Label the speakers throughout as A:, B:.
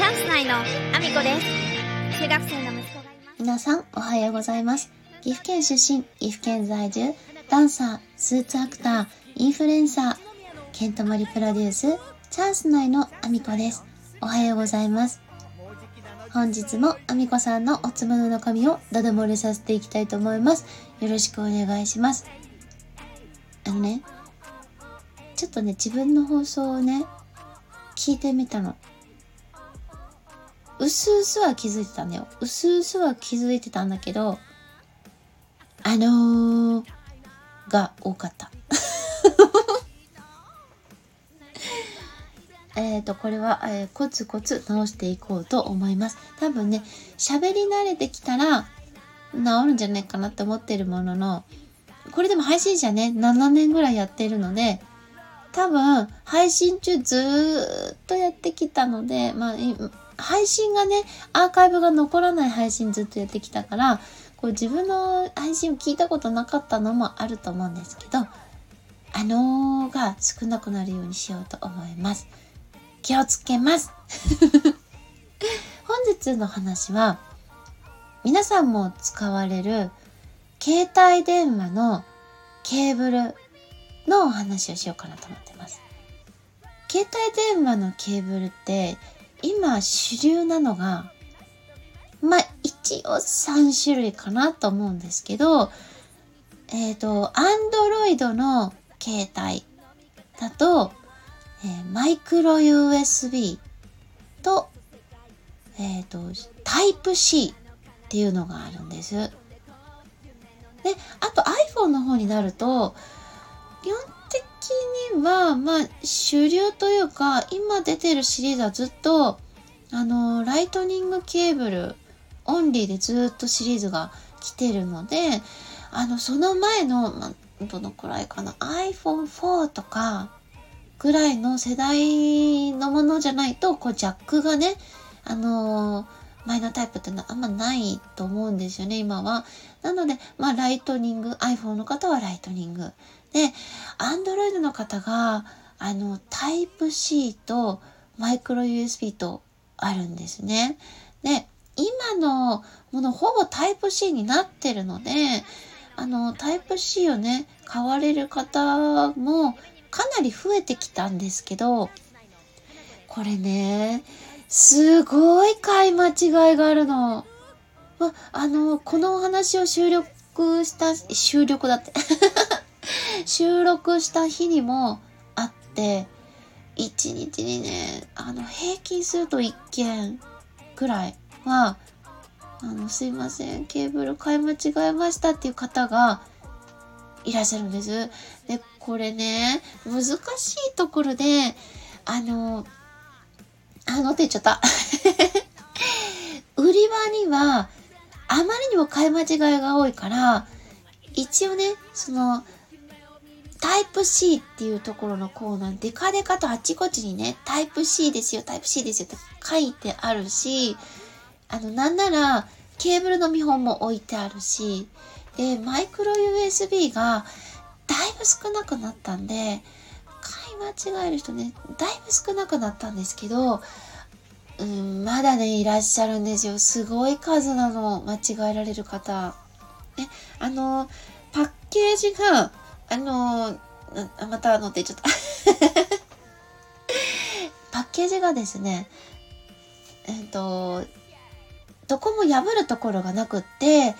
A: チャンス内のアミコです中学生の息子がいます
B: 皆さん、おはようございます。岐阜県出身、岐阜県在住、ダンサー、スーツアクター、インフルエンサー、ケントモリプロデュース、チャンス内のアミコです。おはようございます。本日もアミコさんのおつむの中身をダダ漏れさせていきたいと思います。よろしくお願いします。あのね、ちょっとね、自分の放送をね、聞いてみたの。うすうすは気づいてたんだよ。うすうすは気づいてたんだけど、あのー、が多かった。えっと、これは、えーコツコツ直していこうと思います。多分ね、喋り慣れてきたら、治るんじゃないかなって思ってるものの、これでも配信者ね、7年ぐらいやってるので、多分、配信中ずーっとやってきたので、まあ、配信がね、アーカイブが残らない配信ずっとやってきたから、こう自分の配信を聞いたことなかったのもあると思うんですけど、あのーが少なくなるようにしようと思います。気をつけます。本日の話は、皆さんも使われる携帯電話のケーブルのお話をしようかなと思ってます。携帯電話のケーブルって今主流なのがまあ一応3種類かなと思うんですけどえっ、と Android の携帯だと、えーマイクロ USB とえっ、と Type-C っていうのがあるんです。であと iPhone の方になると基本的はまあ主流というか今出てるシリーズはずっとあのライトニングケーブルオンリーでずっとシリーズが来てるのであのその前の、まあ、どのくらいかな iPhone4 とかぐらいの世代のものじゃないとこうジャックがねあの前のタイプっていうのはあんまないと思うんですよね今は。なのでまあライトニング iPhone の方はライトニングで Android の方があのタイプ C とマイクロ USB とあるんですね。で今のものほぼタイプ C になってるのであのタイプ C をね買われる方もかなり増えてきたんですけどこれねすごい買い間違いがあるの。ま、あのこのお話を収録した収録だって収録した日にもあって1日にねあの平均すると1件くらいはあのすいませんケーブル買い間違えましたっていう方がいらっしゃるんです。でこれね難しいところであのあのって言っちゃった。売り場にはあまりにも買い間違いが多いから一応ねそのタイプ C っていうところのコーナーデカデカとあちこちにねタイプ C ですよタイプ C ですよって書いてあるしあのなんならケーブルの見本も置いてあるしでマイクロ USB がだいぶ少なくなったんで買い間違える人ねだいぶ少なくなったんですけどうんまだねいらっしゃるんですよすごい数なの間違えられる方。ね、あのパッケージがあのーまたあのってちょっと パッケージがですねえっ、とどこも破るところがなくって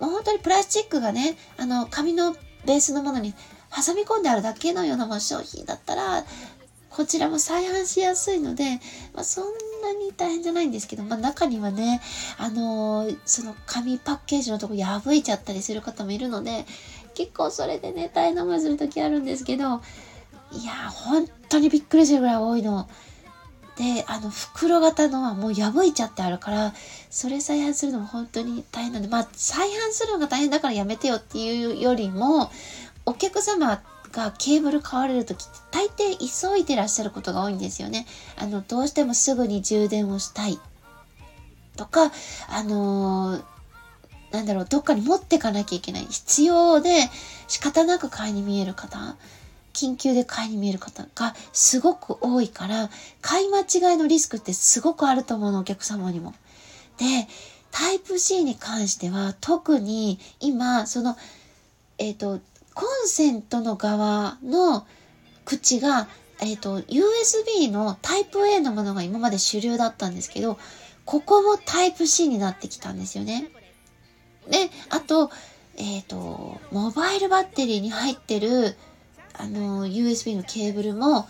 B: もう本当にプラスチックがねあの紙のベースのものに挟み込んであるだけのようなもう商品だったらこちらも再販しやすいので、まあ、そんなに大変じゃないんですけど、まあ、中にはね、あのーその紙パッケージのとこ破いちゃったりする方もいるので結構それでね大変な思いする時あるんですけどいやー本当にびっくりするぐらい多いの。であの袋型のはもう破いちゃってあるからそれ再販するのも本当に大変なんでまあ再販するのが大変だからやめてよっていうよりもお客様がケーブル買われる時って大抵急いでらっしゃることが多いんですよね。あのどうしてもすぐに充電をしたいとかあのーなんだろうどっかに持ってかなきゃいけない必要で仕方なく買いに見える方緊急で買いに見える方がすごく多いから買い間違いのリスクってすごくあると思うのお客様にも。でタイプ C に関しては特に今そのえっ、ー、とコンセントの側の口がえっ、ー、と USB のタイプ A のものが今まで主流だったんですけどここもタイプ C になってきたんですよね。であとえっ、ー、とモバイルバッテリーに入ってるあの USB のケーブルも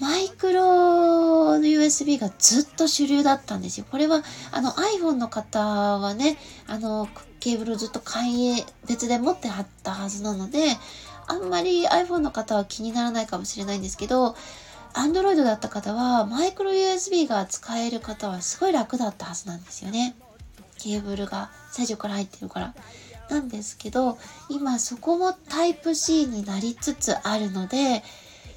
B: マイクロの USB がずっと主流だったんですよ。これはあの iPhone の方はね、あのケーブルずっと買い別で持ってはったはずなので、あんまり iPhone の方は気にならないかもしれないんですけど、Android だった方はマイクロ USB が使える方はすごい楽だったはずなんですよね。ケーブルが最初から入ってるから。なんですけど今そこもタイプ C になりつつあるので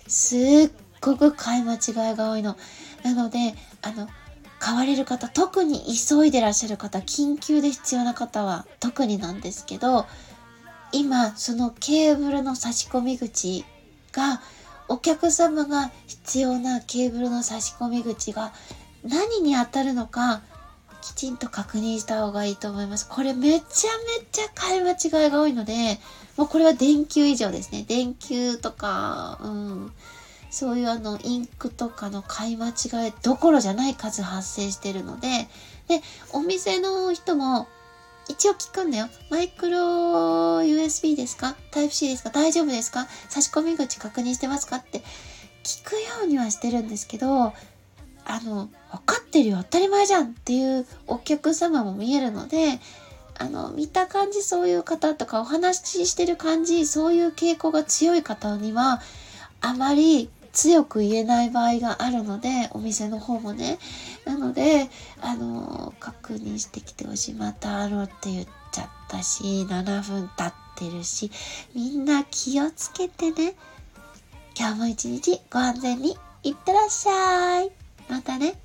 B: すっごく買い間違いが多いの。なのであの買われる方特に急いでらっしゃる方緊急で必要な方は特になんですけど今そのケーブルの差し込み口がお客様が必要なケーブルの差し込み口が何に当たるのかきちんと確認した方がいいと思います。これめちゃめちゃ買い間違いが多いので、もうこれは電球以上ですね。電球とか、うん。そういうあの、インクとかの買い間違いどころじゃない数発生してるので、で、お店の人も、一応聞くんだよ。マイクロ USB ですか？タイプ C ですか？大丈夫ですか？差し込み口確認してますか？って聞くようにはしてるんですけど、あの、分かってるよ、当たり前じゃんっていうお客様も見えるので、あの、見た感じそういう方とかお話ししてる感じ、そういう傾向が強い方には、あまり強く言えない場合があるので、お店の方もね。なので、あの、確認してきてほしい。またあろうって言っちゃったし、7分経ってるし、みんな気をつけてね。今日も一日ご安全にいってらっしゃい。またね。